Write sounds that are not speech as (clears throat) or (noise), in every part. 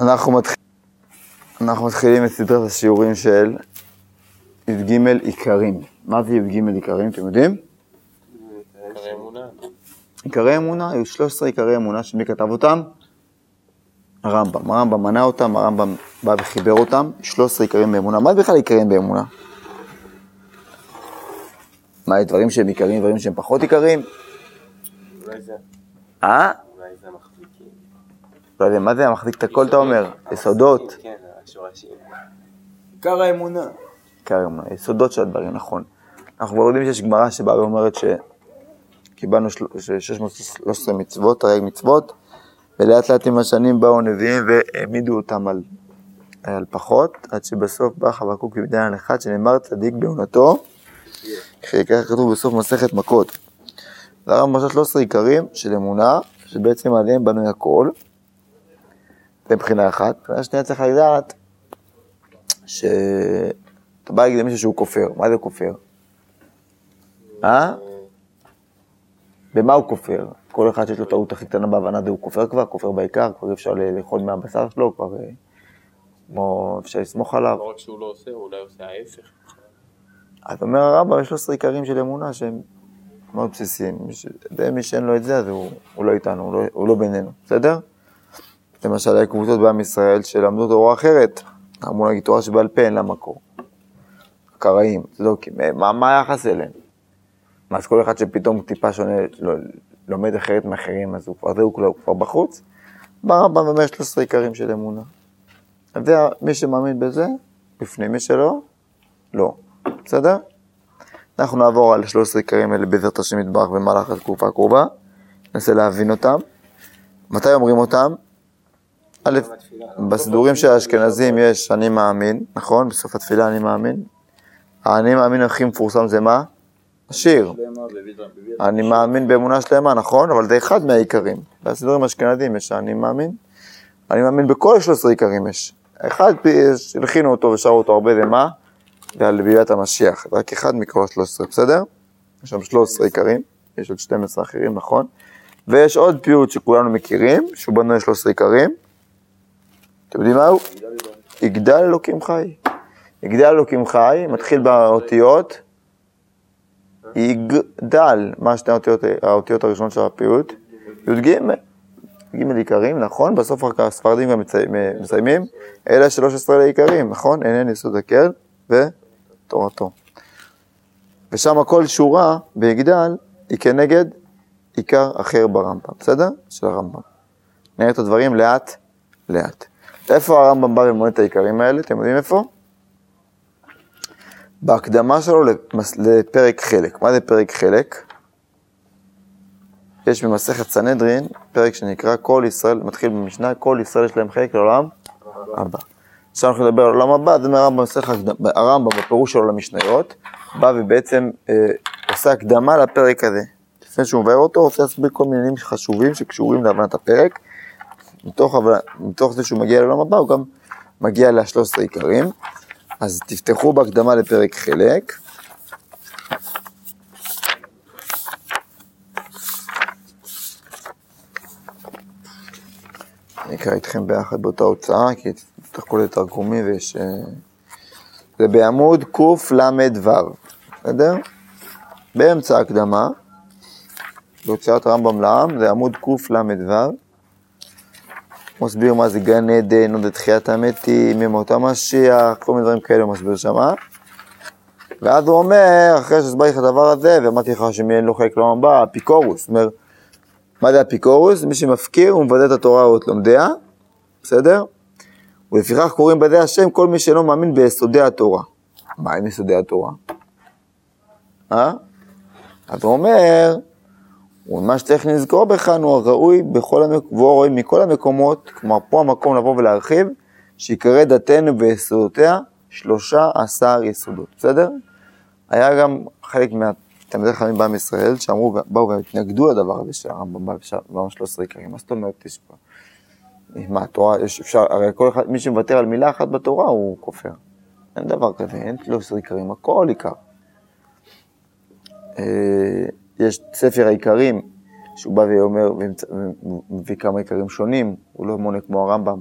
אנחנו, מתח... אנחנו מתחילים את סדרת השיעורים של י"ג עיקרים. מה זה י"ג עיקרים, אתם יודעים? עיקרי אמונה. עיקרי אמונה, היו 13 עיקרי אמונה, שמי כתב אותם? הרמב"ם. הרמב"ם מנה אותם, הרמב"ם בא וחיבר אותם, 13 עיקרים באמונה. מה בכלל עיקרים באמונה? מה, יש דברים שהם עיקרים, דברים שהם פחות עיקרים? אולי זה, אה? לא יודע, מה זה המחזיק את הכל, אתה אומר? יסודות. כן, השורשים. עיקר האמונה. עיקר האמונה, יסודות של הדברים, נכון. אנחנו כבר יודעים שיש גמרא שבאה ואומרת שקיבלנו של- של 613 מצוות, תרי"ג מצוות, ולאט לאט עם השנים באו נביאים והעמידו אותם על, על פחות, עד שבסוף בא חבקוק י"ד אחד שנאמר צדיק בעונתו, ככה כתוב בסוף מסכת מכות. זה הרמב"ם משל 13 עיקרים של אמונה, שבעצם עליהם בנוי הכל. זה מבחינה אחת. מבחינה שנייה צריך לדעת שאתה בא להגיד למישהו שהוא כופר, מה זה כופר? אה? במה הוא כופר? כל אחד שיש לו טעות הכי קטנה בהבנה זה הוא כופר כבר, כופר בעיקר, כבר אפשר לאכול מהבשר שלו, כבר אה, כמו אפשר לסמוך עליו. לא רק שהוא לא עושה, הוא אולי עושה ההפך. אז אומר הרמב"ם, יש 13 עיקרים של אמונה שהם מאוד בסיסיים. מי שאין לו את זה, אז הוא, הוא לא איתנו, הוא לא, הוא לא בינינו, בסדר? למשל, היה קבוצות בעם ישראל שלמדו תורה אחרת. אמרו להגיד תורה שבעל פה אין לה מקור. קראים, צדוקים, אה, מה, מה היחס אליהם? מה, אז כל אחד שפתאום טיפה שונה, לא, לומד אחרת מאחרים, אז הוא כבר, זה, הוא כבר- בחוץ? בא הרמב"ם ואומר 13 עיקרים של אמונה. אז זה, מי שמאמין בזה, בפנים, מי שלא, לא. בסדר? אנחנו נעבור על 13 עיקרים האלה בעזרת השם יתברך במהלך התקופה הקרובה, ננסה להבין אותם. מתי אומרים אותם? א', בסידורים של האשכנזים יש אני מאמין, נכון? בסוף התפילה אני מאמין. האני מאמין הכי מפורסם זה מה? השיר. אני מאמין באמונה שלמה, נכון? אבל זה אחד מהעיקרים. בסידורים האשכנזים יש אני מאמין. אני מאמין בכל 13 עיקרים יש. אחד, הלחינו אותו ושרו אותו הרבה, זה מה? ועל ביאת המשיח, רק אחד מכל ה-13, בסדר? יש שם 13 עיקרים, יש עוד 12 אחרים, נכון? ויש עוד פיוט שכולנו מכירים, שהוא בנוי על 13 עיקרים. אתם יודעים מה הוא? יגדל אלוקים חי. יגדל אלוקים חי, מתחיל באותיות יגדל, מה שתי האותיות, האותיות הראשונות של הפיוט? י"ג. ג' עיקרים, נכון? בסוף רק הספרדים גם מסיימים, אלה 13 לעיקרים, נכון? אינן יסוד הקל ותורתו. ושם כל שורה ביגדל היא כנגד עיקר אחר ברמב"ם, בסדר? של הרמב"ם. נראה את הדברים לאט לאט. איפה הרמב"ם בא ומונה את העיקרים האלה? אתם יודעים איפה? בהקדמה שלו לפרק חלק. מה זה פרק חלק? יש במסכת סנהדרין פרק שנקרא כל ישראל, מתחיל במשנה, כל ישראל יש להם חלק לעולם הבא. עכשיו אנחנו נדבר על העולם הבא, זה מהרמב"ם, הרמב"ם בפירוש שלו למשניות, בא ובעצם אה, עושה הקדמה לפרק הזה. לפני שהוא מבאר אותו, הוא רוצה להסביר כל מיני עניינים חשובים שקשורים להבנת הפרק. מתוך, הבנה- מתוך זה שהוא מגיע לעולם הבא, הוא גם מגיע ל-13 עיקרים. אז תפתחו בהקדמה לפרק חלק. אני אקרא איתכם ביחד באותה הוצאה, כי צריך כל תרגומי ויש... אה, זה בעמוד קל"ו, בסדר? באמצע ההקדמה, בהוצאת רמב"ם לעם, זה עמוד קל"ו. מסביר מה זה גן עדן, עוד תחיית המתים, ימות המשיח, כל מיני דברים כאלה הוא מסביר שמה. ואז הוא אומר, אחרי שהסברתי לך את הדבר הזה, ואמרתי לך שמי אין לו חלק לעולם הבא, אפיקורוס. זאת אומרת, מה זה אפיקורוס? מי שמפקיר ומבזה את התורה או את לומדיה, בסדר? ולפיכך קוראים בדי השם כל מי שאינו מאמין ביסודי התורה. מה עם יסודי התורה? אה? אז הוא אומר, ומה שצריך לזכור בכאן הוא הראוי בכל המק... והוא מכל המקומות, כלומר פה המקום לבוא ולהרחיב, שיקרא דתנו ויסודותיה שלושה עשר יסודות, בסדר? היה גם חלק מהתלמידי חכמים בעם ישראל שאמרו, באו והתנגדו לדבר הזה שהרמב"ם בא ואמר 13 עיקרים, מה זאת אומרת יש פה? מה, התורה, יש, אפשר, הרי כל אחד, מי שמוותר על מילה אחת בתורה הוא כופר. אין דבר כזה, אין 13 עיקרים, הכל עיקר. יש ספר העיקרים, שהוא בא ואומר, ומביא כמה עיקרים שונים, הוא לא מונה כמו הרמב"ם.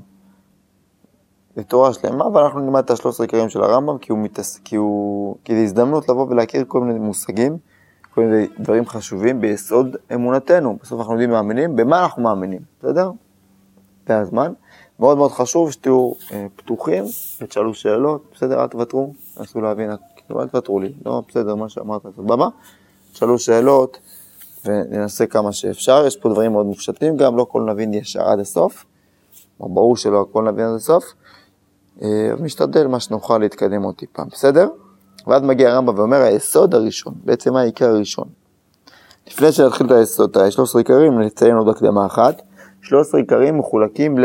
זה תורה שלמה, ואנחנו נלמד את השלוש עיקרים של הרמב"ם, כי, הוא מתעס... כי, הוא... כי זו הזדמנות לבוא ולהכיר כל מיני מושגים, כל מיני דברים חשובים ביסוד אמונתנו. בסוף אנחנו יודעים מאמינים, במה אנחנו מאמינים, בסדר? זה הזמן. מאוד מאוד חשוב שתהיו אה, פתוחים ותשאלו שאלות, בסדר? אל תוותרו, תנסו להבין, כאילו, אל תוותרו לי, לא בסדר מה שאמרת, סבבה? תשאלו שאלות וננסה כמה שאפשר. יש פה דברים מאוד מופשטים גם, לא כל נבין ישר עד הסוף. ברור שלא הכל נבין עד הסוף. אה, משתדל מה שנוכל להתקדם עוד טיפה, בסדר? ואז מגיע הרמב"ם ואומר היסוד הראשון, בעצם מה העיקר הראשון. לפני שנתחיל את היסוד, את ה-13 עיקרים, נציין עוד הקדמה אחת. 13 עיקרים מחולקים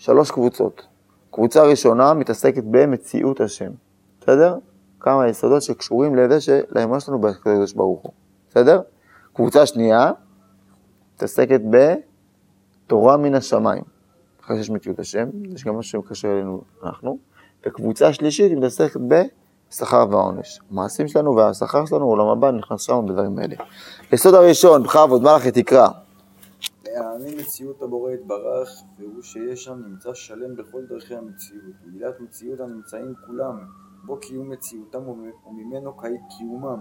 לשלוש קבוצות. קבוצה ראשונה מתעסקת במציאות השם, בסדר? כמה יסודות שקשורים לזה שלאמונה שלנו בקדוש ברוך הוא, בסדר? קבוצה שנייה מתעסקת בתורה מן השמיים. אחרי שיש מציאות השם, יש גם משהו שקשר אלינו, אנחנו. וקבוצה שלישית מתעסקת בשכר והעונש. המעשים שלנו והשכר שלנו, עולם הבא, נכנס שם בדברים האלה. יסוד הראשון, בכבוד, מלאכי תקרא. להאמין מציאות הבורא יתברך, והוא שיש שם נמצא שלם בכל דרכי המציאות. מגילת מציאות הנמצאים כולם, בו קיום מציאותם וממנו קיומם.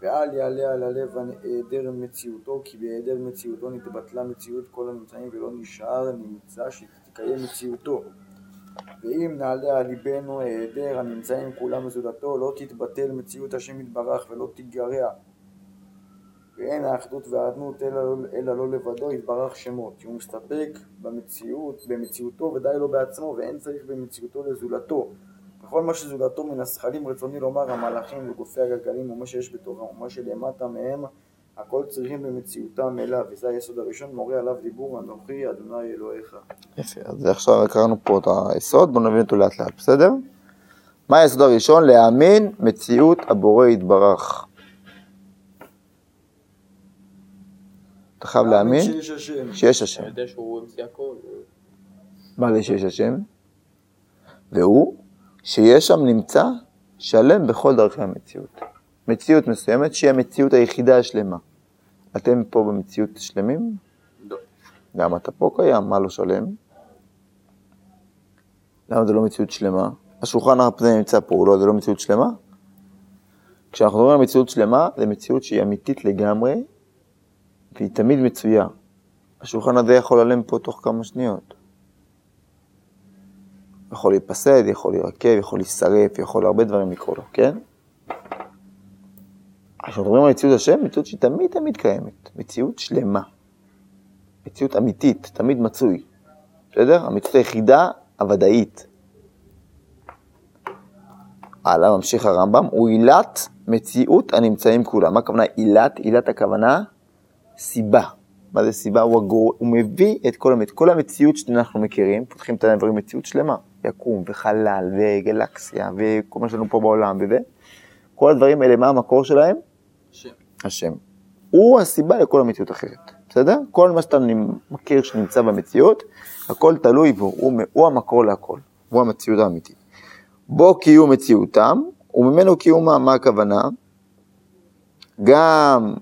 ואל יעלה על הלב היעדר מציאותו, כי בהיעדר מציאותו נתבטלה מציאות כל הנמצאים ולא נשאר נמצא שתתקיים מציאותו. ואם נעלה על ליבנו היעדר הנמצאים כולם מזולתו, לא תתבטל מציאות השם יתברך ולא תיגרע. ואין האחדות והאדנות אלא, לא- אלא לא לבדו יתברך שמו, כי הוא מסתפק במציאות, במציאותו ודי לו בעצמו, ואין צריך במציאותו לזולתו. וכל מה שזולתו מן השכלים רצוני לומר המלאכים וגופי הגלגלים ומה שיש בתורה ומה שלמטה מהם הכל צריכים במציאותם אליו וזה היסוד הראשון מורה עליו דיבור אנוכי אדוני אלוהיך. יפה, אז עכשיו קראנו פה את היסוד, בואו נבין אותו לאט לאט, בסדר? מה היסוד הראשון? להאמין מציאות הבורא יתברך. אתה חייב להאמין שיש השם. שיש השם. אתה יודע שהוא המציא הכל. מה זה שיש השם? והוא שיש שם נמצא שלם בכל דרכי המציאות. מציאות מסוימת שהיא המציאות היחידה השלמה. אתם פה במציאות שלמים? לא. למה אתה פה קיים? מה לא שלם? למה זה לא מציאות שלמה? השולחן הפנימי נמצא פה, הוא לא, זה לא מציאות שלמה? כשאנחנו מדברים על מציאות שלמה, זה מציאות שהיא אמיתית לגמרי, והיא תמיד מצויה. השולחן הזה יכול להיעלם פה תוך כמה שניות. יכול להיפסד, יכול להירקב, יכול להישרף, יכול הרבה דברים לקרות לו, כן? כשאנחנו מדברים על מציאות השם, מציאות שהיא תמיד תמיד קיימת, מציאות שלמה, מציאות אמיתית, תמיד מצוי, בסדר? המציאות היחידה הוודאית. הלאה ממשיך הרמב"ם, הוא עילת מציאות הנמצאים כולם. מה הכוונה עילת? עילת הכוונה סיבה. מה זה סיבה? הוא, הגור... הוא מביא את כל, המת... כל המציאות שאנחנו מכירים, פותחים את הדברים מציאות שלמה, יקום וחלל וגלקסיה וכל מה שלנו פה בעולם וזה. כל הדברים האלה, מה המקור שלהם? השם. השם. הוא הסיבה לכל המציאות אחרת, בסדר? כל מה שאתה מכיר שנמצא במציאות, הכל תלוי בו, הוא, הוא המקור להכל, הוא המציאות האמיתית. בו קיום מציאותם, וממנו קיומם, מה הכוונה? גם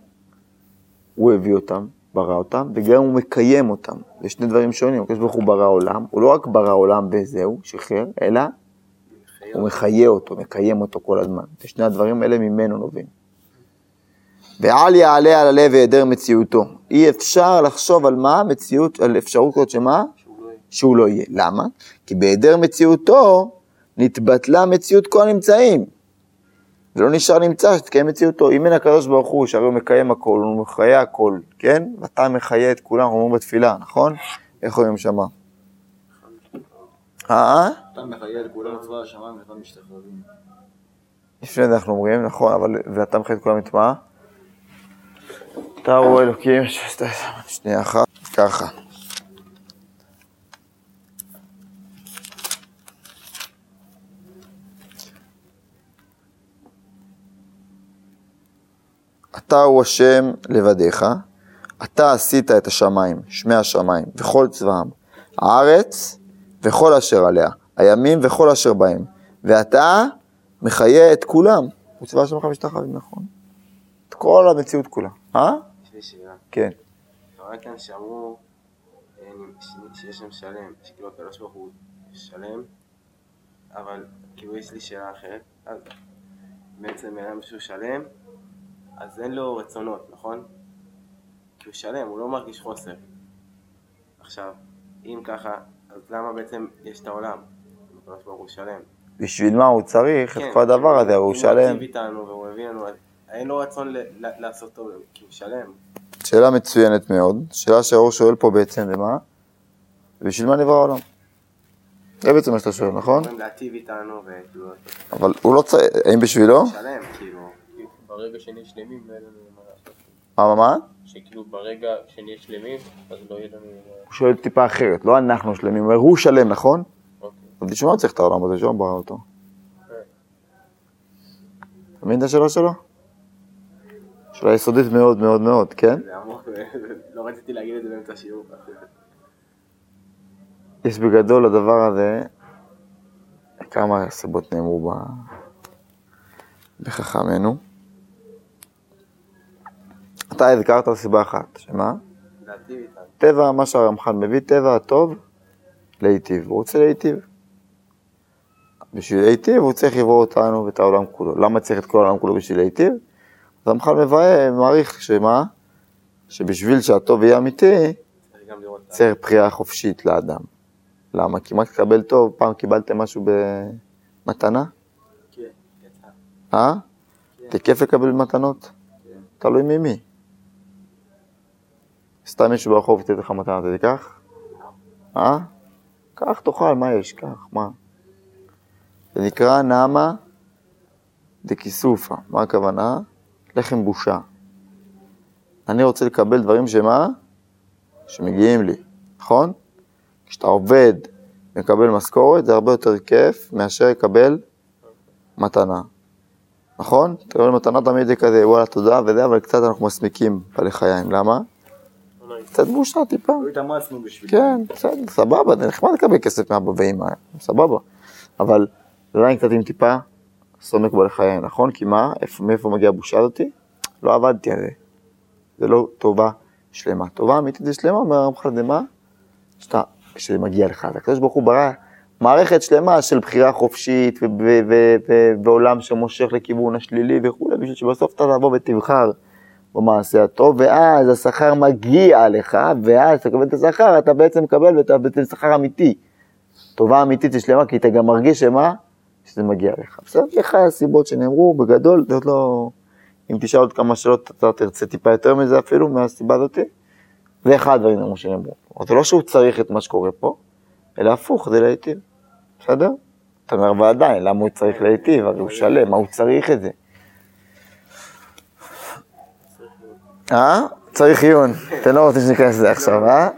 הוא הביא אותם, ברא אותם, וגם הוא מקיים אותם. זה שני דברים שונים, הקדוש ברוך הוא ברא עולם, הוא לא רק ברא עולם וזהו, שחרר, אלא הוא מחיה אותו, מקיים אותו כל הזמן. ושני הדברים האלה ממנו נובעים. ואל יעלה על הלב היעדר מציאותו. אי אפשר לחשוב על מה? מציאות, על אפשרות כזאת שמה? שהוא לא יהיה. שהוא לא יהיה. למה? כי בהיעדר מציאותו נתבטלה מציאות כל הנמצאים. ולא נשאר נמצא שתקיים מציאותו. אם אין הקדוש ברוך הוא, שהרי הוא מקיים הכל, הוא מחיה הכל, כן? ואתה מחיה את כולם, אנחנו אומרים בתפילה, נכון? איך אומרים שמה? אה? אתה מחיה את כולם צבא השמיים ואתה משתחררים. לפני זה אנחנו אומרים, נכון, אבל ואתה מחיה את כולם את מה? אתה הוא אלוקים, שנייה אחת, ככה. אתה הוא השם לבדיך, אתה עשית את השמיים, שמי השמיים, וכל צבאם, הארץ וכל אשר עליה, הימים וכל אשר בהם, ואתה מחיה את כולם. הוא צבא השם משתחווים, נכון? את כל המציאות כולה. אה? יש לי שאלה. כן. רואה כאן שאמרו אה, שיש שם שלם, שכאילו הקדוש ברוך הוא שלם, אבל כאילו יש לי שאלה אחרת. בעצם בן אדם שהוא שלם, אז אין לו רצונות, נכון? כי הוא שלם, הוא לא מרגיש חוסר. עכשיו, אם ככה, אז למה בעצם יש את העולם? הקדוש ברוך הוא שלם. בשביל מה הוא צריך את כן, כל הדבר הזה, הוא שלם. הוא מציב איתנו והוא מביא לנו, אין לו רצון לעשות טוב, כי הוא שלם. שאלה מצוינת מאוד. שאלה שהאור שואל פה בעצם זה מה? בשביל מה נברא העולם? זה בעצם מה שאתה שואל, נכון? אומרים להטיב איתנו וכאילו, אבל הוא לא צריך, האם בשבילו? שלם, כאילו. ברגע שנהיה שלמים לא יהיה לנו מה לעשות. מה, מה? שכאילו ברגע שנהיה שלמים, אז לא יהיה לנו... הוא שואל טיפה אחרת, לא אנחנו שלמים, הוא אומר, הוא שלם, נכון? אוקיי. אז בשביל מה הוא צריך את העולם הזה, שלא ברא אותו? אתה מבין את השאלה שלו? שאלה יסודית מאוד מאוד מאוד, כן? זה עמוק, לא רציתי להגיד את זה באמצע השיעור. יש בגדול לדבר הזה כמה סיבות נאמרו ב... בחכמינו. אתה הזכרת סיבה אחת, שמה? טבע, מה שהרמח"ל מביא, טבע הטוב, להיטיב. הוא רוצה להיטיב. בשביל להיטיב הוא צריך לברוא אותנו ואת העולם כולו. למה צריך את כל העולם כולו בשביל להיטיב? אז הרמח"ל מבאר, מעריך שמה? שבשביל שהטוב יהיה אמיתי, צריך בחירה חופשית לאדם. למה? כי מה תקבל טוב? פעם קיבלתם משהו במתנה? כן. אה? זה כיף לקבל מתנות? תלוי ממי. סתם מישהו ברחוב ייתן לך מתנה, אתה תיקח? אה? קח, תאכל, מה יש? קח, מה? זה נקרא נעמה דכיסופה. מה הכוונה? לחם בושה. אני רוצה לקבל דברים שמה? שמגיעים לי, נכון? כשאתה עובד ומקבל משכורת, זה הרבה יותר כיף מאשר לקבל מתנה. נכון? תקבל מתנה תמיד זה כזה, וואלה, תודה וזה, אבל קצת אנחנו מסמיקים בעלי חיים. למה? קצת בושה טיפה. לא התאמצנו בשביל כן, בסדר, סבבה, זה נחמד לקבל כסף מאבא ואמא, סבבה. אבל זה עדיין קצת עם טיפה סומק בעלי חיים, נכון? כי מה? איפה, מאיפה מגיעה הבושה הזאתי? לא עבדתי על זה. זה לא טובה שלמה. טובה אמיתית זה שלמה, אומר הרמח"ל זה מה? שאתה, שזה מגיע לך. אז הקדוש ברוך הוא ברא מערכת שלמה של בחירה חופשית ועולם שמושך לכיוון השלילי וכולי, בשביל שבסוף אתה תבוא ותבחר במעשה הטוב, ואז השכר מגיע לך, ואז אתה מקבל את השכר, אתה בעצם מקבל ואתה בעצם שכר אמיתי. טובה אמיתית ושלמה, כי אתה גם מרגיש שמה? שזה מגיע לך. בסדר, זה אחד הסיבות שנאמרו, בגדול, זה עוד לא... אם תשאל עוד כמה שאלות, אתה תרצה טיפה יותר מזה אפילו, מהסיבה הזאתי. זה אחד הדברים נאמרו שנאמרו. זה לא שהוא צריך את מה שקורה פה, אלא הפוך, זה להיטיב. בסדר? אתה אומר, ועדיין, למה הוא צריך להיטיב? הרי הוא שלם, מה הוא צריך את זה? אה? צריך עיון. אתם לא רוצים שניכנס לזה עכשיו, אה?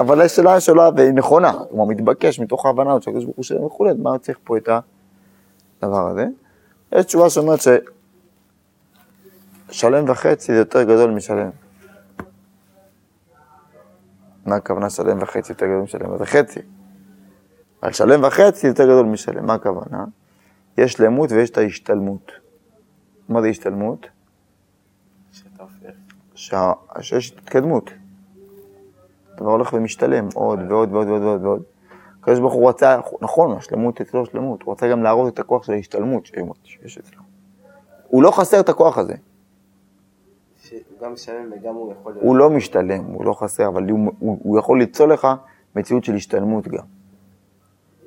אבל יש שאלה שאלה והיא נכונה, כלומר מתבקש מתוך ההבנה הזאת שהקדוש ברוך הוא שלם וכולי, מה צריך פה את הדבר הזה? יש תשובה שאומרת ששלם וחצי זה יותר גדול משלם. מה הכוונה שלם וחצי יותר גדול משלם? זה חצי. אבל שלם וחצי יותר גדול משלם, מה הכוונה? יש שלמות ויש את ההשתלמות. מה זה השתלמות? שה... שיש התקדמות. הדבר הולך ומשתלם עוד ועוד ועוד ועוד ועוד ועוד. הקדוש ברוך הוא רצה, נכון, השלמות אצלו שלמות, הוא רצה גם להראות את הכוח של ההשתלמות שיש אצלו. הוא לא חסר את הכוח הזה, גם וגם הוא יכול. הוא לא משתלם, הוא לא חסר, אבל הוא, הוא, הוא יכול ליצור לך מציאות של השתלמות גם.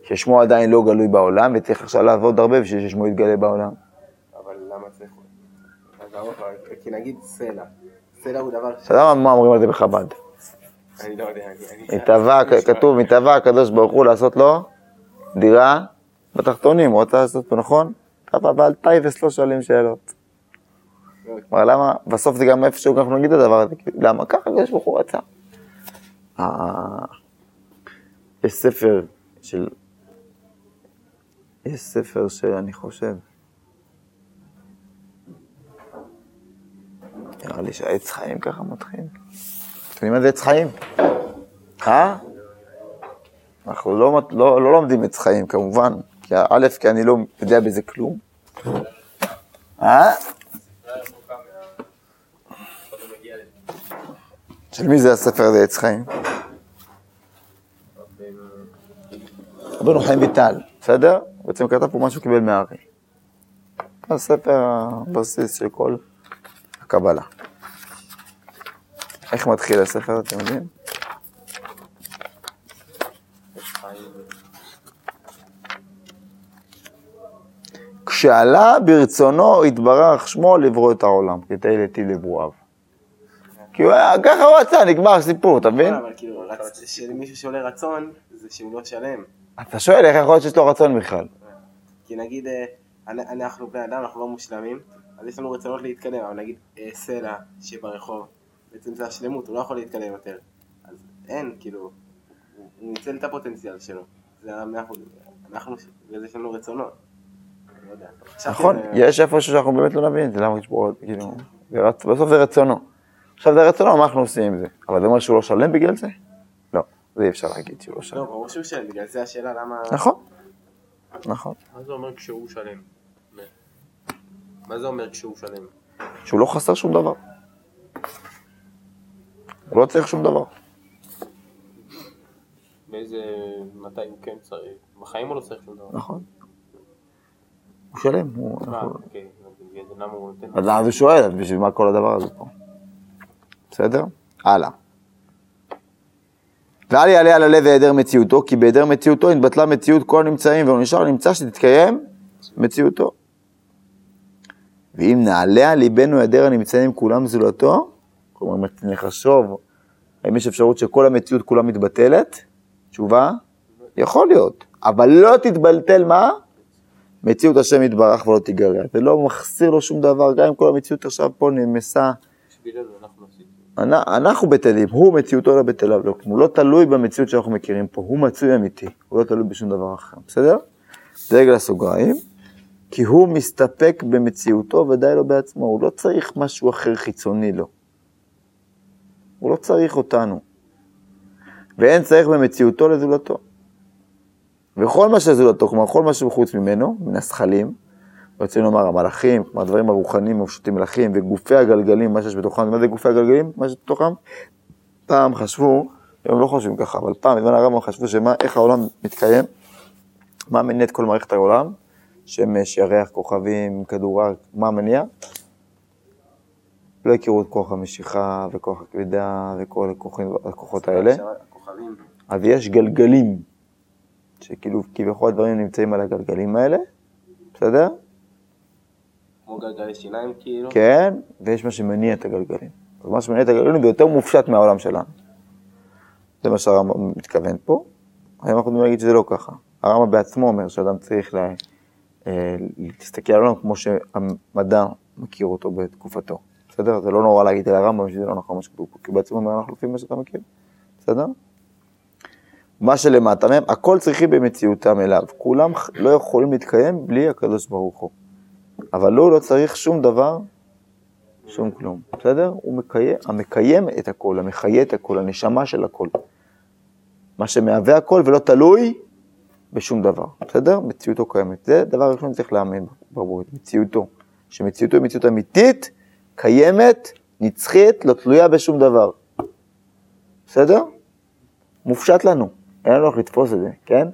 ששמו עדיין לא גלוי בעולם, וצריך עכשיו לעבוד הרבה בשביל ששמו יתגלה בעולם. אבל למה צריך? כי נגיד סלע. סלע הוא דבר. אתה יודע מה אומרים על זה בחב"ד? אני לא יודע, אני... אני- כתוב, נתאווה הקדוש ברוך הוא לעשות לו דירה בתחתונים, הוא רצה לעשות פה, נכון? נתאווה ועל תאוות לא שואלים שאלות. כלומר, למה, בסוף זה גם איפשהו אנחנו נגיד את הדבר הזה, למה? ככה הקדוש ברוך הוא רצה. אה, יש ספר של, יש ספר שאני חושב, נראה לי שהעץ חיים ככה מתחיל. אתם יודעים מה זה עץ חיים? אה? אנחנו לא, לא, לא לומדים עץ חיים כמובן, כי א', כי אני לא יודע בזה כלום. אה? של מי זה הספר הזה, עץ חיים? רבנו חיים ויטל, בסדר? בעצם כתב פה מה שהוא קיבל מהארי. הספר הבסיס של כל הקבלה. איך מתחיל הספר, אתם יודעים? כשעלה ברצונו התברך שמו לברוא את העולם, כדי להטיל לברואיו. כי הוא היה, ככה הוא רצה, נגמר הסיפור, אתה מבין? אבל כאילו, שלמישהו שעולה רצון, זה שהוא לא שלם. אתה שואל איך יכול להיות שיש לו רצון בכלל. כי נגיד, אה, אנ- אנחנו בני אדם, אנחנו לא מושלמים, אז יש לנו רצונות להתקדם, אבל נגיד אה, סלע שברחוב, בעצם זה השלמות, הוא לא יכול להתקדם יותר. אז אין, כאילו, הוא- ניצל את הפוטנציאל שלו. זה אנחנו, אנחנו, בגלל יש לנו רצונות. לא נכון, יש איפשהו שאנחנו באמת לא נבין את זה, למה יש פה, כאילו, בסוף זה רצונו. עכשיו זה רצונו, מה אנחנו עושים עם זה? אבל זה אומר שהוא לא שלם בגלל זה? לא, זה אי אפשר להגיד שהוא לא שלם. לא, ברור שהוא שלם, בגלל זה השאלה למה... נכון, נכון. מה זה אומר כשהוא שלם? מה זה אומר כשהוא שלם? שהוא לא חסר שום דבר. הוא לא צריך שום דבר. באיזה... מתי הוא כן צריך? בחיים הוא לא צריך שום דבר. נכון. הוא שלם, הוא... אה, אוקיי. זה למה הוא? אז אז שואל, אז בשביל מה כל הדבר הזה פה? בסדר? הלאה. ואל יעלה על הלב בהיעדר מציאותו, כי בהיעדר מציאותו התבטלה מציאות כל הנמצאים, ולא נשאר נמצא שתתקיים מציאותו. ואם נעלה על ליבנו היעדר הנמצאים כולם זולתו, כלומר, אם נחשוב, האם יש אפשרות שכל המציאות כולה מתבטלת? תשובה, יכול להיות, אבל לא תתבלטל מה? מציאות השם יתברך ולא תיגרע. זה לא מחסיר לו שום דבר, גם אם כל המציאות עכשיו פה נמסה. אנחנו בטלים, הוא מציאותו לא בטלה כלום. הוא לא תלוי במציאות שאנחנו מכירים פה, הוא מצוי אמיתי, הוא לא תלוי בשום דבר אחר, בסדר? דרג לסוגריים, כי הוא מסתפק במציאותו ודי לו בעצמו, הוא לא צריך משהו אחר חיצוני לו. הוא לא צריך אותנו. ואין צריך במציאותו לזולתו. וכל מה שזולתו, כלומר כל מה שהוא חוץ ממנו, מן הזכלים, רוצים לומר המלאכים, כלומר הדברים הרוחניים המפשוטים מלאכים, וגופי הגלגלים, מה שיש בתוכם, מה זה גופי הגלגלים? מה שיש בתוכם? פעם חשבו, היום לא חושבים ככה, אבל פעם, בזמן הרמב"ם חשבו שמה, איך העולם מתקיים, מה מניע את כל מערכת העולם, שמש, ירח, כוכבים, כדור הארץ, מה מניע? לא הכירו את כוח המשיכה, וכוח הכבידה, וכל הכוחים- הכוחות האלה. הכוכבים. אז יש גלגלים, שכאילו כביכול הדברים נמצאים על הגלגלים האלה, בסדר? כמו גלגלי שיניים כאילו. כן, ויש מה שמניע את הגלגלים. אז מה שמניע את הגלגלים זה יותר מופשט מהעולם שלנו. זה מה שהרמב"ם מתכוון פה. היום אנחנו להגיד שזה לא ככה. הרמב"ם בעצמו אומר שאדם צריך לה, להסתכל על העולם כמו שהמדע מכיר אותו בתקופתו. בסדר? זה לא נורא להגיד על הרמב"ם שזה לא נכון מה שכתוב פה, כי בעצמו אומר אנחנו לפי מה שאתה מכיר. בסדר? מה שלמטה מהם, הכל צריכים במציאותם אליו. כולם לא יכולים להתקיים בלי הקדוש ברוך הוא. אבל הוא לא צריך שום דבר, שום כלום, בסדר? הוא מקיים, המקיים את הכל, המחיה את הכל, הנשמה של הכל. מה שמהווה הכל ולא תלוי בשום דבר, בסדר? מציאותו קיימת. זה דבר ראשון שצריך להאמין ברבורית, מציאותו. שמציאותו היא מציאות אמיתית, קיימת, נצחית, לא תלויה בשום דבר. בסדר? מופשט לנו, אין לנו איך לתפוס את זה, כן?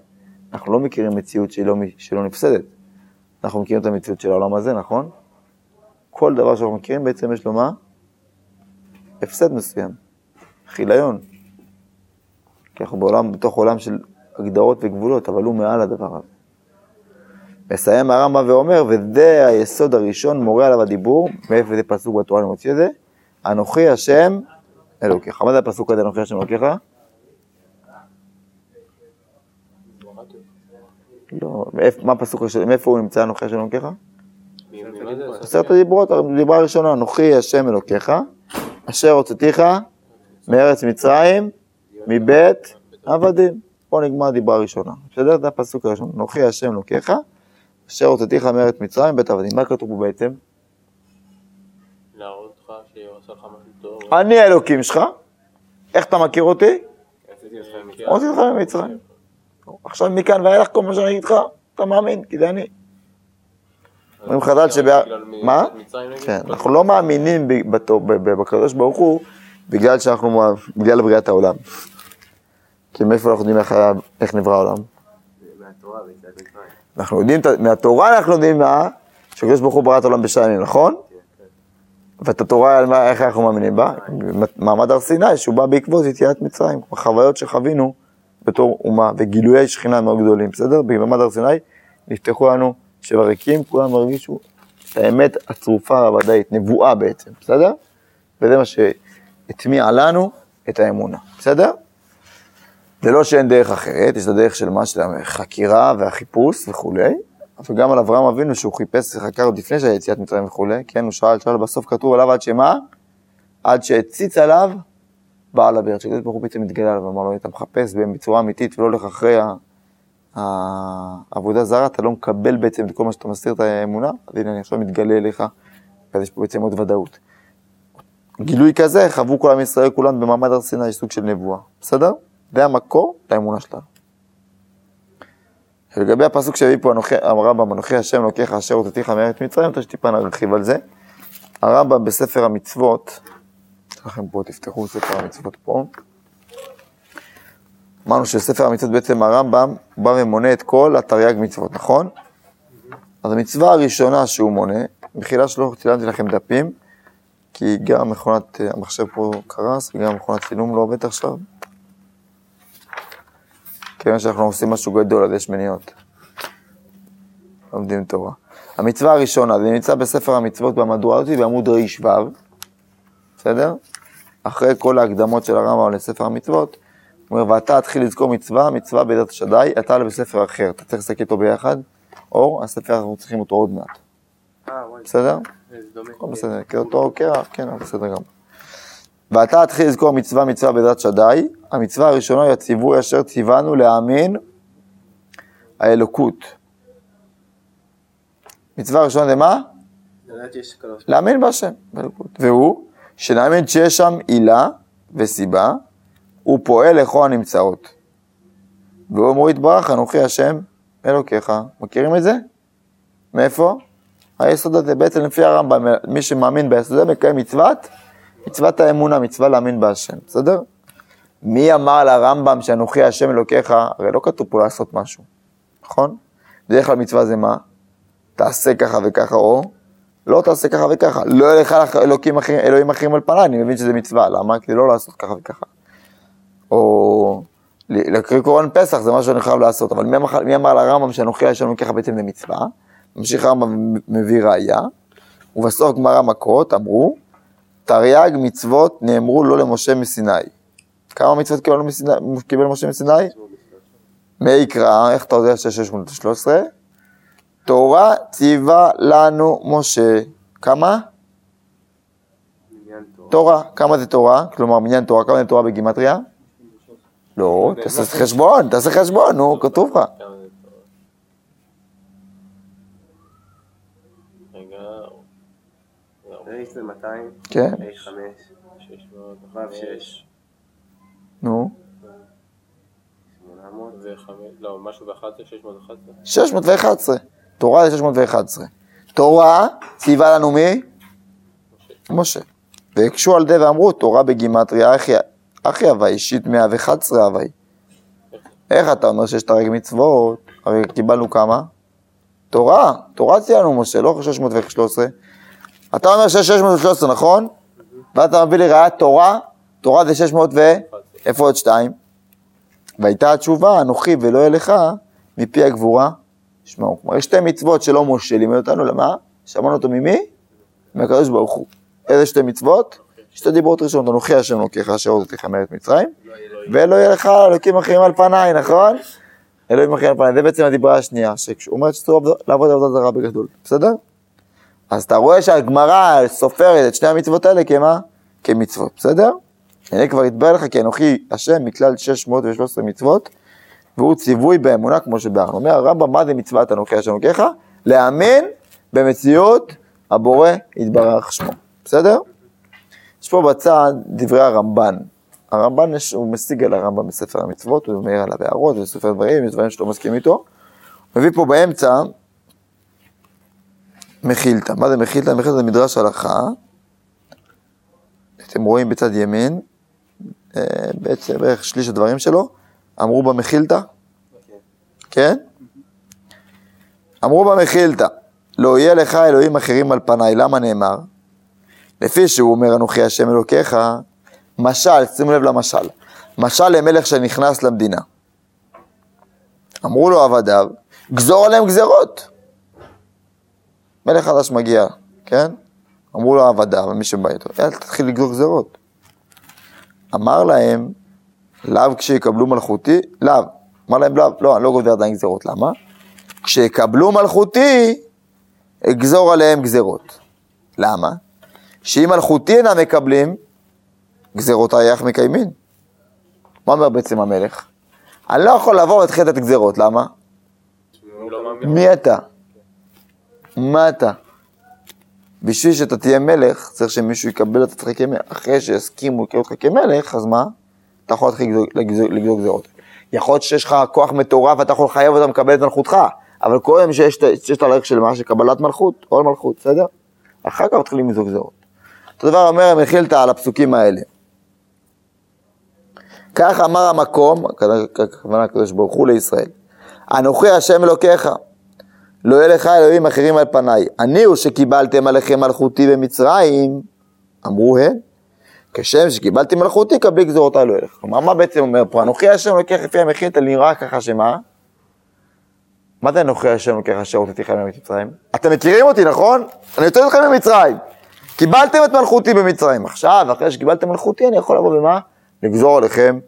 אנחנו לא מכירים מציאות שהיא לא, שלא נפסדת. אנחנו מכירים את המציאות של העולם הזה, נכון? כל דבר שאנחנו מכירים בעצם יש לו מה? הפסד מסוים, חיליון. כי אנחנו בעולם, בתוך עולם של הגדרות וגבולות, אבל הוא מעל הדבר הזה. מסיים הרמב"ם ואומר, וזה היסוד הראשון, מורה עליו הדיבור, מאיפה זה פסוק בתורה אני מוציא את זה? אנוכי השם אלוקיך. מה זה הפסוק הזה, אנוכי השם אלוקיך? לא, מה הפסוק מאיפה הוא נמצא אנוכי השם אלוקיך? עשרת הדיברות, הדיברה הראשונה, אנוכי השם אלוקיך, אשר הוצאתיך מארץ מצרים, מבית עבדים. פה נגמר הדיברה הראשונה. בסדר? זה הפסוק הראשון. אנוכי השם אלוקיך, אשר הוצאתיך מארץ מצרים, בית עבדים. מה כתוב פה בעצם? אני האלוקים שלך, איך אתה מכיר אותי? עשיתי אותך עם הוצאתי אותך ממצרים. עכשיו מכאן ואילך כל מה שאני אגיד לך, אתה מאמין, כי זה אני. אומרים חז"ל בגלל מ- מה? כן, אנחנו לא מאמינים בקדוש ברוך הוא בגלל שאנחנו, בגלל בריאת העולם. כי מאיפה אנחנו יודעים איך, היה, איך נברא העולם? אנחנו יודעים, מהתורה אנחנו יודעים מה? שהקדוש ברוך הוא ברא את העולם בשעה ימים, נכון? ואת התורה, על מה- איך אנחנו מאמינים בה? מעמד הר סיני, שהוא בא בעקבות יציאת מצרים, החוויות שחווינו בתור אומה, וגילויי שכינה מאוד גדולים, בסדר? במעמד הר סיני נפתחו לנו שבע ריקים, כולם הרגישו את האמת הצרופה הוודאית, נבואה בעצם, בסדר? וזה מה שהטמיע לנו את האמונה, בסדר? זה לא שאין דרך אחרת, יש את הדרך של מה? של החקירה והחיפוש וכולי, וגם על אברהם אבינו שהוא חיפש וחקר עוד לפני שהיה יציאת מצרים וכולי, כן, הוא שאל, שאל, בסוף כתוב עליו עד שמה? עד שהציץ עליו בעל הבאר, שקדוש ברוך הוא בעצם מתגלה עליו, אמר לו, אתה מחפש בהם בצורה אמיתית ולא הולך אחרי העבודה זרה, אתה לא מקבל בעצם את כל מה שאתה מסתיר את האמונה, אז הנה אני עכשיו מתגלה אליך, אז יש פה בעצם עוד ודאות. גילוי כזה חוו כל עם ישראל כולם במעמד הר סיני, סוג של נבואה, בסדר? זה המקור לאמונה שלנו. ולגבי הפסוק שהביא פה הרמב"ם, אנוכי השם אלוקיך אשר הוצאתיך מארץ מצרים, רוצה שטיפה נרחיב על זה. הרמב"ם בספר המצוות, יש לכם פה, תפתחו ספר המצוות פה. אמרנו שספר המצוות בעצם הרמב"ם בא ומונה את כל התרי"ג מצוות, נכון? אז המצווה הראשונה שהוא מונה, מחילה שלא צילמתי לכם דפים, כי גם מכונת, אה, המחשב פה קרס וגם מכונת צילום לא עובדת עכשיו. כיוון שאנחנו עושים משהו גדול, אז יש מניעות. לומדים תורה. המצווה הראשונה, זה נמצא בספר המצוות במהדורה הזאת בעמוד ר"ו, בסדר? אחרי כל ההקדמות של הרמב"ם לספר המצוות, הוא אומר, ואתה תתחיל לזכור מצווה, מצווה בעזרת השדי, אתה בספר אחר, אתה צריך לשחק איתו ביחד, אור, הספר אנחנו צריכים אותו עוד מעט, אה, בסדר? בסדר, כאותו קרח, כן, בסדר גם. ואתה תתחיל לזכור מצווה מצווה בעזרת שדי, המצווה הראשונה היא הציווי אשר ציוונו להאמין האלוקות. מצווה ראשונה זה מה? להאמין בהשם, באלוקות. והוא, שנאמין שיש שם עילה וסיבה, הוא פועל לכל הנמצאות. והוא אמרו יתברך, אנוכי השם אלוקיך. מכירים את זה? מאיפה? היסוד הזה, בעצם לפי הרמב"ם, מי שמאמין ביסוד הזה מקיים מצוות, מצוות האמונה, מצווה להאמין בהשם, בסדר? מי אמר לרמב"ם שאנוכי השם אלוקיך? הרי לא כתוב פה לעשות משהו, נכון? בדרך כלל מצווה זה מה? תעשה ככה וככה, או לא תעשה ככה וככה. לא יהיה לך אלוקים אחרים, אלוהים אחרים על פניי, אני מבין שזה מצווה, למה? כדי לא לעשות ככה וככה. או להקריא קורבן פסח, זה משהו שאני חייב לעשות, אבל מי אמר, מי אמר לרמב"ם שאנוכי השם אלוקיך בעצם זה מצווה? ממשיך הרמב"ם מביא ראייה, ובסוף גמרא מכות אמרו, תרי"ג מצוות נאמרו לו למשה מסיני. כמה מצוות קיבל מסיני- קיבל משה מסיני? מי יקרא, איך אתה יודע שיש 613? תורה ציווה לנו משה. כמה? תורה. כמה זה תורה? כלומר, מניין תורה, כמה זה תורה בגימטריה? לא, תעשה חשבון, תעשה חשבון, נו, כתוב לך. כמה זה טוב. רגע, רייס זה 200, כן, נו. 800, זה חמש, לא, משהו ב-11, 611. 611. תורה זה 611. תורה ציווה לנו מי? משה. והקשו על זה ואמרו, תורה בגימטריה, אחי, אחי הווי, אישית 111 הווי. איך אתה אומר שיש תרי"ג מצוות? הרי קיבלנו כמה? תורה, תורה ציווה לנו משה, לא 613. אתה אומר שיש 613, נכון? ואתה מביא לי ראיית תורה, תורה זה 600 ו... איפה עוד שתיים? והייתה התשובה, אנוכי ולא לך, מפי הגבורה שמעו. כלומר, יש שתי מצוות שלא משה לימד אותנו, למה? שמענו אותו ממי? מהקדוש ברוך הוא. איזה שתי מצוות? שתי דיברות ראשונות, אנוכי השם אלוקיך אשר הוצאתיך מארץ מצרים, ולא יהיה לך אלוקים אחרים על פניי, נכון? אלוהים אחרים על פניי, זה בעצם הדיברה השנייה, שהוא אומר שצריך לעבוד עבודה זרה בגדול, בסדר? אז אתה רואה שהגמרא סופרת את שני המצוות האלה כמה? כמצוות, בסדר? הנה כבר התברר לך כי אנוכי השם מכלל 613 מצוות, והוא ציווי באמונה כמו שביארנו. אומר הרמב"ם, מה זה מצוות אנוכי השם אלוקיך? להאמין במציאות הבורא יתברך שמו, בסדר? יש פה בצד דברי הרמב"ן. הרמב"ן, יש, הוא משיג על הרמב"ם בספר המצוות, הוא מעיר עליו הערות, הוא סופר דברים, יש דברים שלא מסכים איתו. הוא מביא פה באמצע מחילתא. מה זה מחילתא? מחילתא זה מדרש הלכה. אתם רואים בצד ימין, בעצם בערך שליש הדברים שלו, אמרו במחילתא? כן. אמרו במחילתא, לא יהיה לך אלוהים אחרים על פניי, למה נאמר? לפי שהוא אומר אנוכי השם אלוקיך, משל, שימו לב למשל, משל למלך שנכנס למדינה. אמרו לו עבדיו, גזור עליהם גזרות. מלך חדש מגיע, כן? אמרו לו עבדיו, מי שבא איתו, יאללה, תתחיל לגזור גזרות. אמר להם, לאו כשיקבלו מלכותי, לאו. אמר להם, לאו, לא, אני לא גוזר עדיין גזרות, למה? כשיקבלו מלכותי, אגזור עליהם גזרות. למה? שאם מלכותי אינם מקבלים, גזרותיי איך מקיימים. מה אומר בעצם המלך? אני לא יכול לבוא ולהתחיל לתת גזרות, למה? לא. מי אתה? מה אתה? בשביל שאתה תהיה מלך, צריך שמישהו יקבל אותך כמלך. אחרי שיסכימו לקבל אותך כמלך, אז מה? אתה יכול להתחיל לגזור- גזרות. יכול להיות שיש לך כוח מטורף ואתה יכול לחייב אותם לקבל את מלכותך, אבל קודם שיש את- את הערך של מה? של קבלת מלכות, עול מלכות, בסדר? אחר כך מתחילים לגזור גזרות. אותו דבר אומר המחילתא על הפסוקים האלה. כך אמר המקום, הכוונה הקדוש ברוך הוא לישראל, אנוכי השם אלוקיך, לא יהיה לך אלוהים אחרים על פניי. אני הוא שקיבלתם עליכם מלכותי במצרים, אמרו הן. כשם שקיבלתי מלכותי, קבלי גזורותיי לא ילך. כלומר, מה בעצם אומר פה? אנוכי השם לוקח לפי המחילתא, נראה ככה שמה? מה זה אנוכי השם לוקח אשר הוצאתיכם ממצרים? אתם מכירים אותי, נכון? אני יוצא אתכם ממצרים. קיבלתם את מלכותי במצרים. עכשיו, אחרי שקיבלתם מלכותי, אני יכול לבוא במה? לגזור עליכם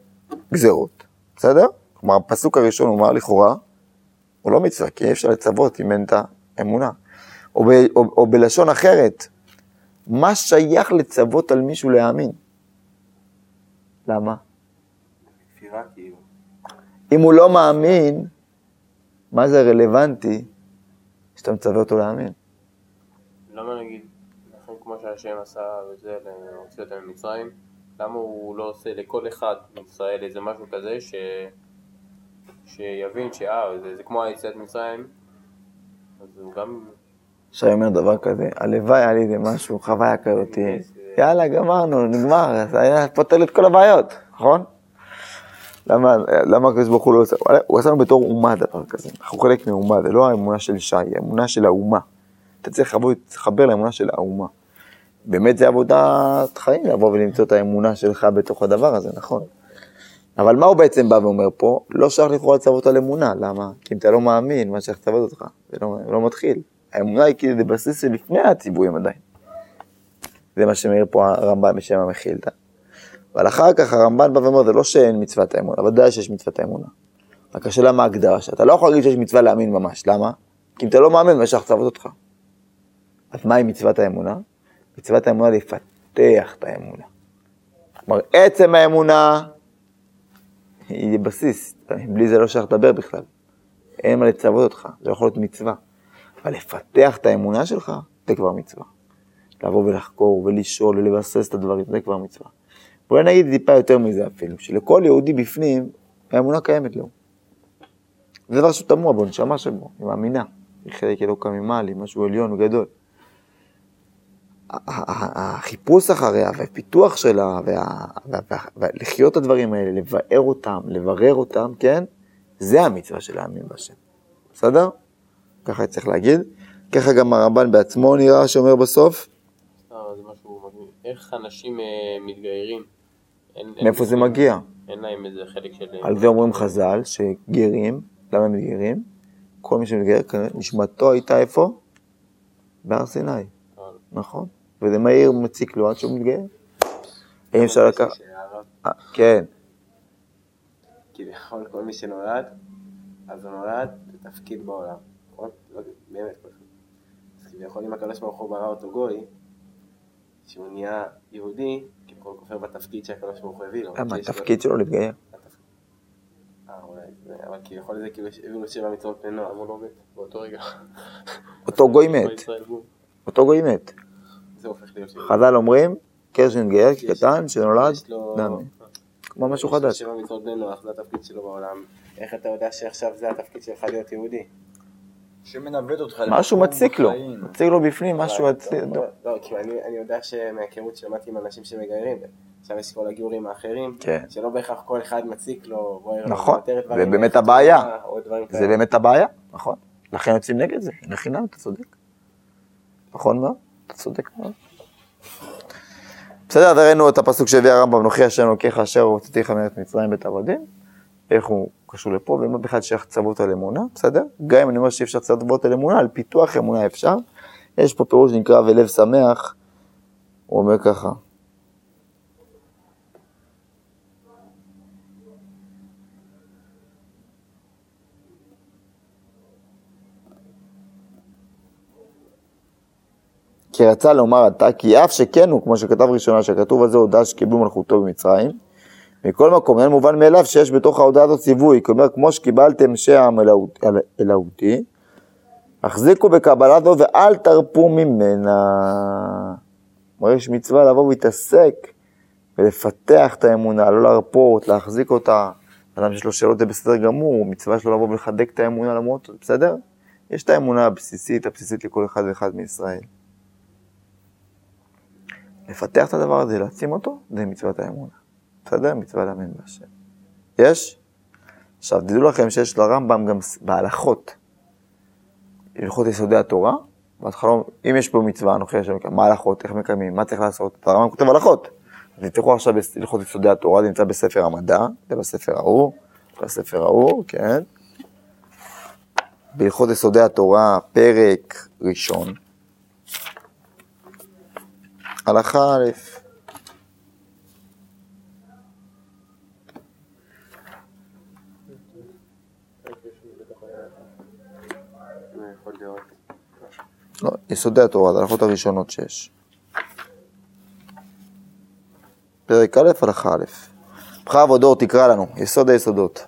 גזרות. בסדר? כלומר, הפסוק הראשון הוא מה לכאורה? הוא לא מצווה, כי אי אפשר לצוות אם אין את האמונה. או, ב, או, או בלשון אחרת, מה שייך לצוות על מישהו להאמין? למה? כאילו. אם הוא לא מאמין, מה זה רלוונטי שאתה מצווה אותו להאמין? למה נגיד, נכון כמו שהשם עשה וזה, להוציא אותם ממצרים, למה הוא לא עושה לכל אחד מישראל איזה משהו כזה ש... שיבין שאה, זה, זה כמו היציאת מצרים, אז הוא גם... שי אומר דבר כזה, הלוואי היה לי איזה משהו, חוויה כזאת, יאללה, גמרנו, נגמר, זה היה פותר לי את כל הבעיות, נכון? למה, למה הקדוש ברוך הוא לא עושה? הוא עשה לנו בתור אומה דבר כזה, אנחנו חלק מאומה, זה לא האמונה של שי, האמונה של האומה. אתה צריך לבוא, לחבר לאמונה של האומה. באמת זה עבודת חיים לבוא ולמצוא את האמונה שלך בתוך הדבר הזה, נכון? אבל מה הוא בעצם בא ואומר פה? לא שייך לכאורה לצוות על אמונה, למה? כי אם אתה לא מאמין, מה שייך לצוות אותך? זה לא, לא מתחיל. האמונה היא כאילו בסיס שלפני הציוויים עדיין. זה מה שמעיר פה הרמב"ן בשם המחילתא. אבל אחר כך הרמב"ן בא ואומר, זה לא שאין מצוות האמונה, ודאי שיש מצוות האמונה. רק השאלה מה ההגדרה שלה. אתה לא יכול להגיד שיש מצווה להאמין ממש, למה? כי אם אתה לא מאמין, מה שייך לצוות אותך? אז מהי מצוות האמונה? מצוות האמונה לפתח את האמונה. כלומר, עצם האמונה היא בסיס, בלי זה לא שייך לדבר בכלל. אין מה לצוות אותך, זה יכול להיות מצווה. אבל לפתח את האמונה שלך, זה כבר מצווה. לבוא ולחקור ולשאול ולבסס את הדברים, זה כבר מצווה. בואי נגיד טיפה יותר מזה אפילו, שלכל יהודי בפנים, האמונה קיימת לו. זה דבר שהוא תמוה בו, נשמה שבו, היא מאמינה. היא חלק אלוקא ממעל, משהו עליון וגדול. החיפוש אחריה והפיתוח שלה, ולחיות את הדברים האלה, לבאר אותם, לברר אותם, כן? זה המצווה של להאמין בהשם. בסדר? ככה צריך להגיד. ככה גם הרמב"ן בעצמו נראה שאומר בסוף. אה, זה משהו מגניב. איך אנשים אה, מתגיירים? מאיפה זה מגיע? אין להם איזה חלק של... על זה אומרים חז"ל, שגרים, למה הם מתגיירים? כל מי שמתגייר, נשמתו הייתה איפה? בהר סיני, אה, נכון? וזה מהיר מציק לו עד שהוא מתגייר. האם אפשר לקחת... אה, כן, כביכול כל מי שנולד, אז הוא נולד בתפקיד בעולם, נכון? לא יודע, באמת פשוט. אז כביכול אם הקדוש ברוך הוא ברא אותו גוי, שהוא נהיה יהודי, כביכול כופר בתפקיד שהקדוש ברוך הוא הביא לו. למה לו- התפקיד שלו להתגייר? אה, אבל כביכול זה כאילו הביאו לו שבע מצוות בני. למה הוא לא מת באותו רגע? אותו גוי (laughs) מת. אותו גוי מת. זה הופך להיות שבע. חז"ל אומרים, קר שנתגייר יש- כקטן שנולד, לו- דם. כמו משהו לו חדש. שבע מצוות בני נוח, זה התפקיד שלו בעולם. איך אתה יודע שעכשיו זה התפקיד שלך להיות יהודי? שמנווט אותך משהו מציק לו. מציק לו בפנים, משהו... אבל- הצ- לא, לא, כי אני, אני יודע שמההיכרות שלמדתי עם אנשים שמגיירים, עכשיו יש כל הגיורים האחרים, כן. שלא בהכרח כל אחד מציק לו, בוער לו נכון, זה באמת הבעיה. זה. באמת הבעיה, נכון. לכן יוצאים נגד זה, לחינם, אתה צודק. נכון מאוד, צודק מאוד. בסדר, אז ראינו את הפסוק שהביא הרמב"ם, נוכיח השם אלוקיך אשר הוצאתיך מארץ מצרים בית עבדים, איך הוא קשור לפה, ומה בכלל שייך לצוות על אמונה, בסדר? גם אם אני אומר שאי אפשר לצוות על אמונה, על פיתוח אמונה אפשר. יש פה פירוש שנקרא ולב שמח, הוא אומר ככה. כי רצה לומר עתה, כי אף שכן הוא, כמו שכתב ראשונה, שכתוב על זה הודעה שקיבלו מלכותו במצרים, מכל מקום, אין מובן מאליו שיש בתוך ההודעה הזאת ציווי, כלומר, כמו שקיבלתם שם אלוהותי, החזיקו בקבלה זו ואל תרפו ממנה. כלומר, יש מצווה לבוא ולהתעסק ולפתח את האמונה, לא להרפות, להחזיק אותה. אדם שיש לו שאלות זה בסדר גמור, מצווה שלו לבוא ולחדק את האמונה למרות בסדר? יש את האמונה הבסיסית, הבסיסית לכל אחד ואחד מישראל. לפתח את הדבר הזה, להעצים אותו, זה מצוות האמונה. בסדר? מצווה להאמין בהשם. יש? עכשיו, תדעו לכם שיש לרמב"ם גם בהלכות, הלכות יסודי התורה, בהתחלה, אם יש פה מצווה, אנוכי השם, מה ההלכות, איך מקיימים, מה צריך לעשות, הרמב"ם כותב הלכות. אז תפתחו עכשיו בהלכות יסודי התורה, זה נמצא בספר המדע, זה בספר ההוא, בספר ההוא, כן. בהלכות יסודי התורה, פרק ראשון, הלכה א'. לא, יסודי התורה, ההלכות הראשונות שיש. פרק א', הלכה א'. בחר עבודור תקרא לנו, יסוד היסודות.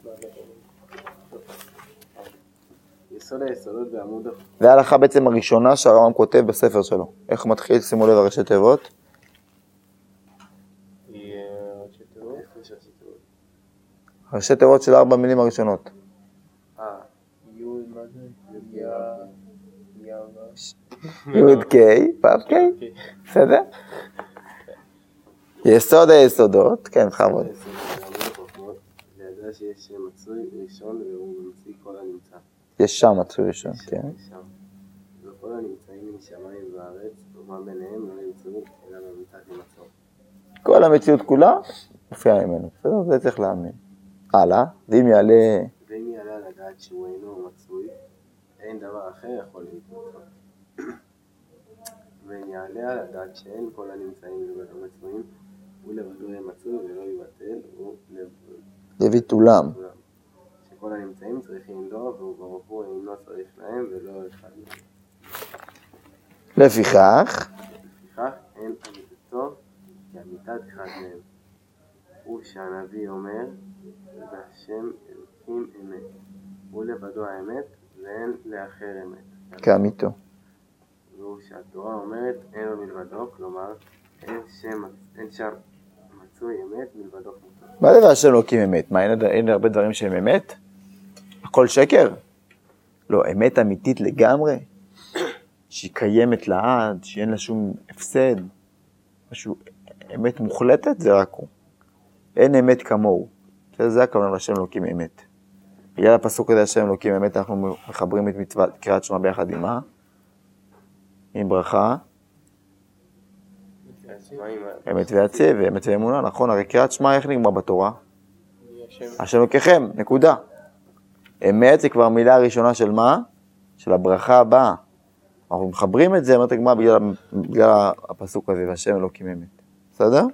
יסוד היסודות בעמוד זה ההלכה בעצם הראשונה שהרמב"ם כותב בספר שלו. איך מתחיל? שימו לב הראשי תיבות. אה, ראשי תיבות. ראשי תיבות? של ארבע מילים הראשונות. אה, י' מה זה? יא... יא... י' ק', (laughs) ו' ק', בסדר? יסוד היסודות, כן, בכבוד. שיש מצוי ראשון והוא ממציא כל הנמצא. יש שם מצוי ראשון, כן. לא. כל המציאות כולה מופיעה ממנו, בסדר? זה צריך להאמין. הלאה, ואם יעלה... ואם יעלה על הדעת שהוא אינו מצוי, אין דבר אחר יכול להתמצוא. (clears throat) ואם יעלה על הדעת שאין כל הנמצאים לבדו מצויים, הוא לבדו יהיה מצוי ולא יבטל, הוא. לביטולם. שכל הנמצאים צריכים לו, והוא ברוך הוא אינו צריך להם ולא אחד מהם. לפיכך, לפיכך אין אמיתתו כאמיתת אחד מהם. הוא שהנביא אומר, והשם אלוקים אמת. הוא לבדו האמת, ואין לאחר אמת. כאמיתו. והוא שהתורה אומרת, אין לו מלבדו, כלומר, אין שם, אין שם מצוי אמת מלבדו. מה זה והשם אלוקים אמת? מה, אין הרבה דברים שהם אמת? הכל שקר? לא, אמת אמיתית לגמרי, שהיא קיימת לעד, שאין לה שום הפסד, משהו, אמת מוחלטת זה רק הוא. אין אמת כמוהו. זה, זה הכוונה להשם אלוקים אמת. בגלל הפסוק הזה, השם אלוקים אמת, אנחנו מחברים את מצוות קריאת שמע ביחד עם מה? עם ברכה, אמת ויציב, ואמת ואמונה, נכון? הרי קריאת שמע איך נגמר בתורה? השם אלוקיכם, נקודה. אמת זה כבר מילה ראשונה של מה? של הברכה הבאה. אנחנו מחברים את זה, אומרת הגמרא, בגלל, בגלל הפסוק הזה, והשם אלוקים אמת. בסדר?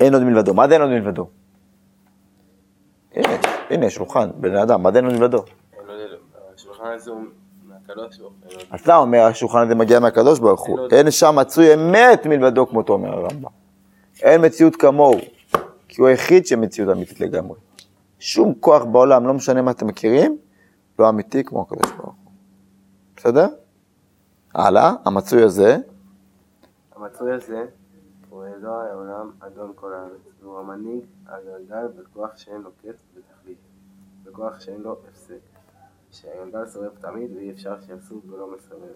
אין עוד מלבדו. מה זה אין עוד מלבדו? הנה, הנה, שולחן, בן אדם, מה זה אין עוד מלבדו? הוא. אין עוד- אתה אומר, השולחן הזה מגיע מהקדוש ברוך הוא. אין שם מצוי אמת מלבדו, כמותו אומר הרמב"ם. אין מציאות כמוהו, כי הוא היחיד שמציאות אמיתית לגמרי. שום כוח בעולם, לא משנה מה אתם מכירים, לא אמיתי כמו הקדוש ברוך הוא. בסדר? הלאה, המצוי הזה, המצוי הזה הוא אלוה העולם, אדון כל הארץ, והוא המנהיג הגלגל בכוח שאין לו קץ ותכלית, בכוח שאין לו הפסק, שהגלגל סובב תמיד ואי אפשר שיסוף ולא מסובב,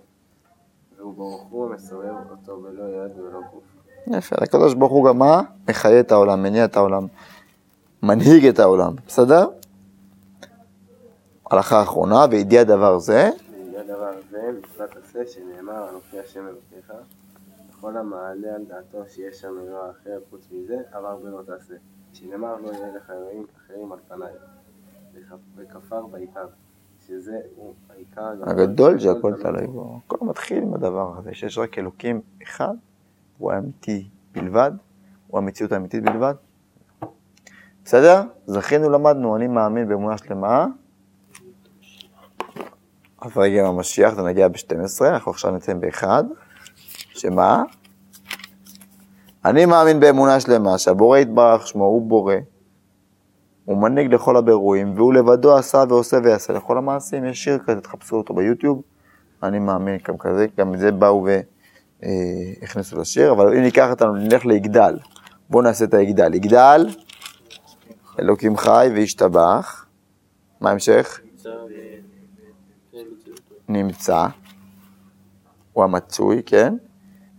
והוא ברוך הוא המסובב אותו בלא יד ולא גוף, יפה, הקדוש ברוך הוא גם מה? מחיה את העולם, מניע את העולם, מנהיג את העולם, בסדר? הלכה אחרונה, וידיע דבר זה, ויהיה דבר זה, מצוות עשה, שנאמר, אנוכי השם אלוקיך, וכל המעלה על דעתו שיש שם אלוה אחר חוץ מזה, עבר בלא תעשה. שנאמר, לא יהיה לך אלוהים אחרים על פניי. וכ- וכפר בעיקר, שזה הוא העיקר הגדול שהכל תלוי בו. הכל מתחיל עם הדבר הזה, שיש רק אלוקים אחד, הוא האמיתי בלבד, הוא המציאות האמיתית בלבד. בסדר? זכינו, למדנו, אני מאמין באמונה שלמה. אז רגע עם המשיח, זה נגיע ב-12, אנחנו עכשיו נמצאים ב-1, שמה? אני מאמין באמונה שלמה שהבורא יתברך שמו, הוא בורא, הוא מנהיג לכל הבירואים, והוא לבדו עשה ועושה ויעשה לכל המעשים. יש שיר כזה, תחפשו אותו ביוטיוב, אני מאמין גם כזה, גם זה באו והכניסו לשיר, אבל אם ניקח אותנו, נלך ליגדל. בואו נעשה את היגדל. יגדל, אלוקים חי וישתבח. מה ההמשך? נמצא, הוא המצוי, כן?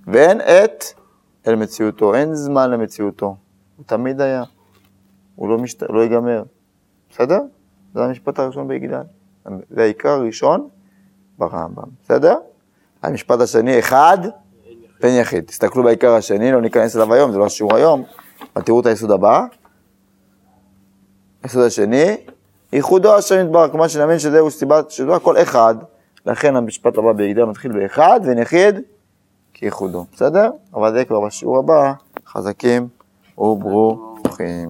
ואין עת אל מציאותו, אין זמן למציאותו. הוא תמיד היה. הוא לא, משת... לא ייגמר. בסדר? זה המשפט הראשון ביגדל. זה העיקר הראשון ברמב"ם. בסדר? המשפט השני, אחד, בן יחיד. תסתכלו בעיקר השני, לא ניכנס אליו היום, זה לא השיעור היום, אבל תראו את היסוד הבא. היסוד השני, ייחודו השם יתברך, כלומר שנאמין שזהו סיבת, שזהו הכל אחד, לכן המשפט הבא ביגדל מתחיל באחד, ואין יחיד כייחודו, בסדר? אבל זה כבר בשיעור הבא, חזקים וברוכים.